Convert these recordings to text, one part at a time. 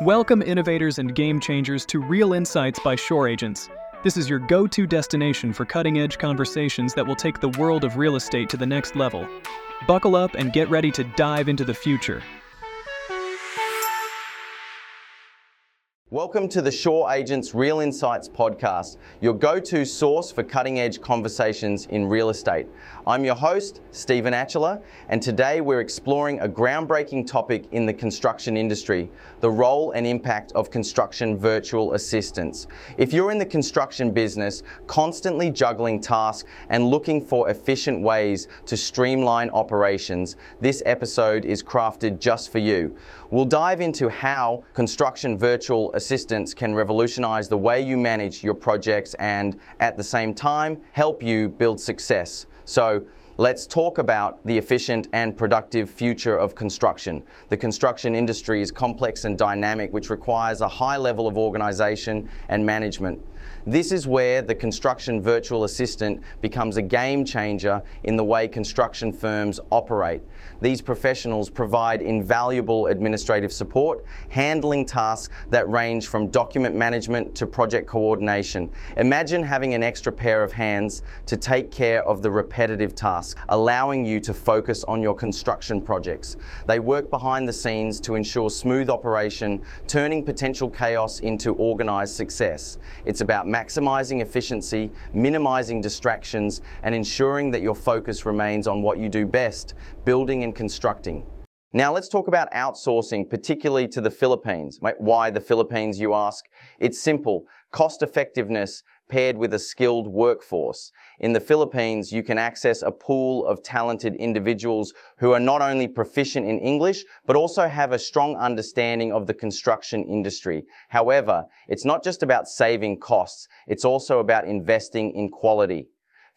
Welcome, innovators and game changers, to Real Insights by Shore Agents. This is your go to destination for cutting edge conversations that will take the world of real estate to the next level. Buckle up and get ready to dive into the future. Welcome to the Shore Agents Real Insights podcast, your go to source for cutting edge conversations in real estate. I'm your host, Stephen Atcheler, and today we're exploring a groundbreaking topic in the construction industry the role and impact of construction virtual assistants. If you're in the construction business, constantly juggling tasks and looking for efficient ways to streamline operations, this episode is crafted just for you. We'll dive into how construction virtual assistants can revolutionize the way you manage your projects and, at the same time, help you build success. So, Let's talk about the efficient and productive future of construction. The construction industry is complex and dynamic, which requires a high level of organization and management. This is where the construction virtual assistant becomes a game changer in the way construction firms operate. These professionals provide invaluable administrative support, handling tasks that range from document management to project coordination. Imagine having an extra pair of hands to take care of the repetitive tasks, allowing you to focus on your construction projects. They work behind the scenes to ensure smooth operation, turning potential chaos into organized success. It's about maximizing efficiency, minimizing distractions, and ensuring that your focus remains on what you do best building and constructing. Now let's talk about outsourcing, particularly to the Philippines. Why the Philippines, you ask? It's simple. Cost effectiveness paired with a skilled workforce. In the Philippines, you can access a pool of talented individuals who are not only proficient in English, but also have a strong understanding of the construction industry. However, it's not just about saving costs, it's also about investing in quality.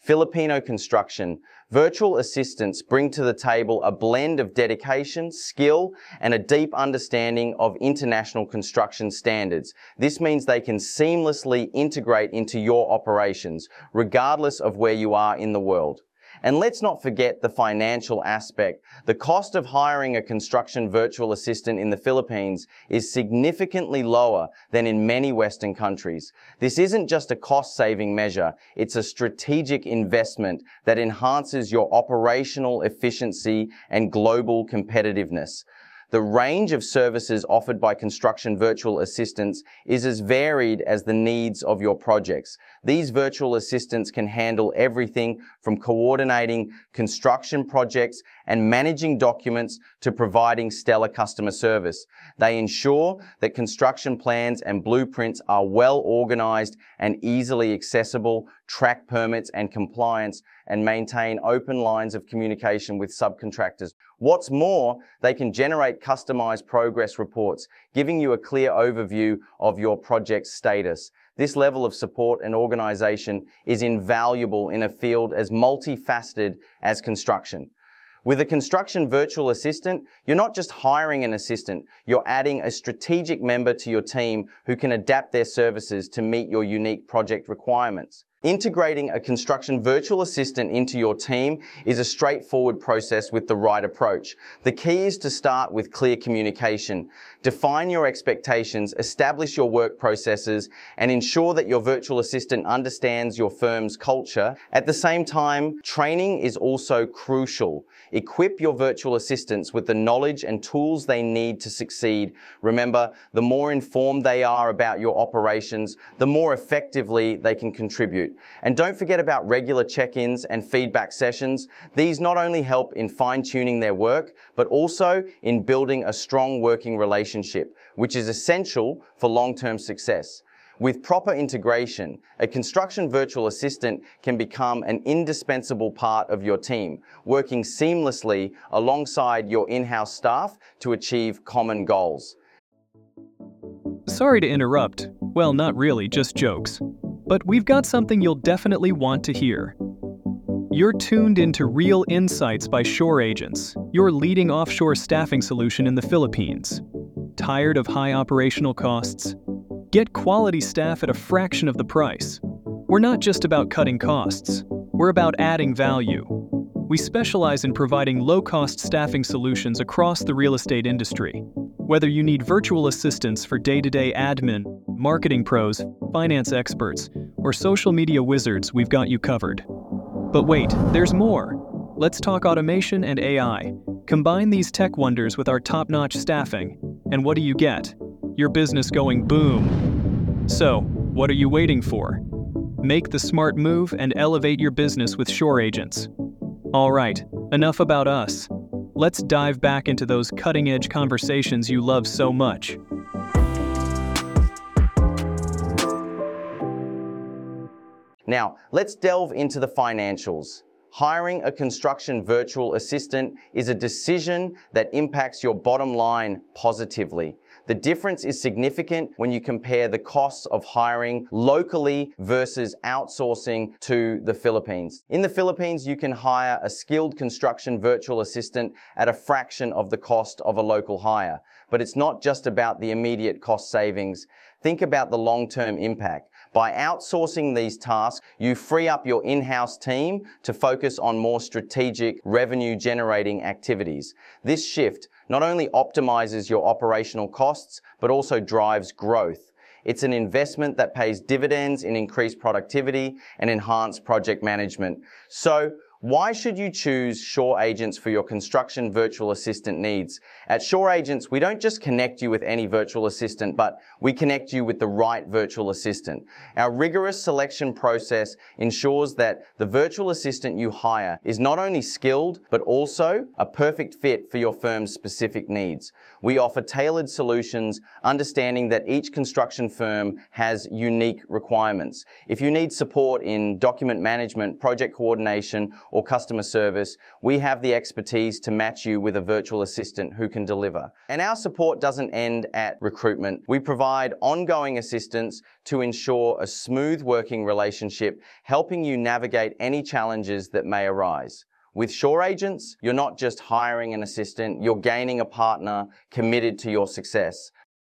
Filipino construction, virtual assistants bring to the table a blend of dedication, skill, and a deep understanding of international construction standards. This means they can seamlessly integrate into your operations, regardless of where you are in the world. And let's not forget the financial aspect. The cost of hiring a construction virtual assistant in the Philippines is significantly lower than in many Western countries. This isn't just a cost saving measure, it's a strategic investment that enhances your operational efficiency and global competitiveness. The range of services offered by construction virtual assistants is as varied as the needs of your projects. These virtual assistants can handle everything from coordinating construction projects and managing documents to providing stellar customer service. They ensure that construction plans and blueprints are well organized and easily accessible, track permits and compliance, and maintain open lines of communication with subcontractors. What's more, they can generate customized progress reports, giving you a clear overview of your project's status. This level of support and organization is invaluable in a field as multifaceted as construction. With a construction virtual assistant, you're not just hiring an assistant, you're adding a strategic member to your team who can adapt their services to meet your unique project requirements. Integrating a construction virtual assistant into your team is a straightforward process with the right approach. The key is to start with clear communication. Define your expectations, establish your work processes, and ensure that your virtual assistant understands your firm's culture. At the same time, training is also crucial. Equip your virtual assistants with the knowledge and tools they need to succeed. Remember, the more informed they are about your operations, the more effectively they can contribute. And don't forget about regular check-ins and feedback sessions. These not only help in fine-tuning their work, but also in building a strong working relationship, which is essential for long-term success. With proper integration, a construction virtual assistant can become an indispensable part of your team, working seamlessly alongside your in-house staff to achieve common goals. Sorry to interrupt. Well, not really, just jokes. But we've got something you'll definitely want to hear. You're tuned into Real Insights by Shore Agents, your leading offshore staffing solution in the Philippines. Tired of high operational costs? Get quality staff at a fraction of the price. We're not just about cutting costs, we're about adding value. We specialize in providing low cost staffing solutions across the real estate industry. Whether you need virtual assistants for day to day admin, marketing pros, finance experts, or social media wizards, we've got you covered. But wait, there's more. Let's talk automation and AI. Combine these tech wonders with our top notch staffing, and what do you get? Your business going boom. So, what are you waiting for? Make the smart move and elevate your business with Shore Agents. All right, enough about us. Let's dive back into those cutting edge conversations you love so much. Now, let's delve into the financials. Hiring a construction virtual assistant is a decision that impacts your bottom line positively. The difference is significant when you compare the costs of hiring locally versus outsourcing to the Philippines. In the Philippines, you can hire a skilled construction virtual assistant at a fraction of the cost of a local hire. But it's not just about the immediate cost savings. Think about the long-term impact. By outsourcing these tasks, you free up your in-house team to focus on more strategic revenue generating activities. This shift not only optimizes your operational costs, but also drives growth. It's an investment that pays dividends in increased productivity and enhanced project management. So why should you choose Shore Agents for your construction virtual assistant needs? At Shore Agents, we don't just connect you with any virtual assistant, but we connect you with the right virtual assistant. Our rigorous selection process ensures that the virtual assistant you hire is not only skilled, but also a perfect fit for your firm's specific needs. We offer tailored solutions, understanding that each construction firm has unique requirements. If you need support in document management, project coordination, or customer service, we have the expertise to match you with a virtual assistant who can deliver. And our support doesn't end at recruitment. We provide ongoing assistance to ensure a smooth working relationship, helping you navigate any challenges that may arise. With Shore Agents, you're not just hiring an assistant, you're gaining a partner committed to your success.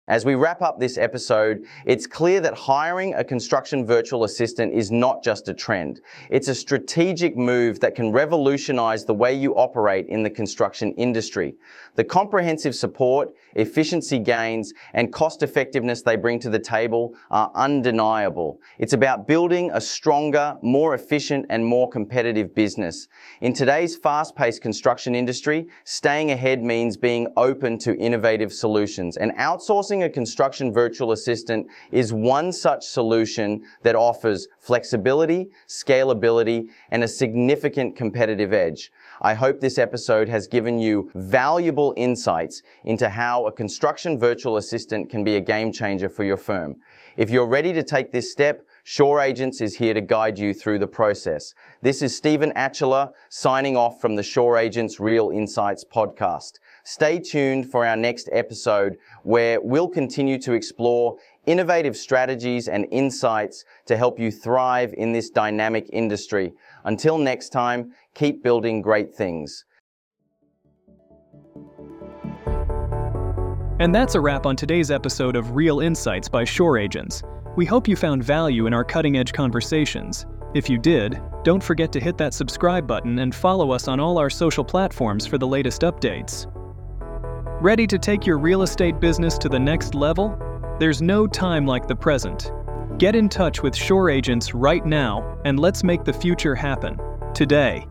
As we wrap up this episode, it's clear that hiring a construction virtual assistant is not just a trend. It's a strategic move that can revolutionize the way you operate in the construction industry. The comprehensive support, efficiency gains, and cost effectiveness they bring to the table are undeniable. It's about building a stronger, more efficient, and more competitive business. In today's fast-paced construction industry, staying ahead means being open to innovative solutions and outsourcing a construction virtual assistant is one such solution that offers flexibility, scalability, and a significant competitive edge. I hope this episode has given you valuable insights into how a construction virtual assistant can be a game changer for your firm. If you're ready to take this step, Shore Agents is here to guide you through the process. This is Stephen Atcheler signing off from the Shore Agents Real Insights podcast. Stay tuned for our next episode where we'll continue to explore innovative strategies and insights to help you thrive in this dynamic industry. Until next time, keep building great things. And that's a wrap on today's episode of Real Insights by Shore Agents. We hope you found value in our cutting edge conversations. If you did, don't forget to hit that subscribe button and follow us on all our social platforms for the latest updates. Ready to take your real estate business to the next level? There's no time like the present. Get in touch with Shore Agents right now and let's make the future happen. Today.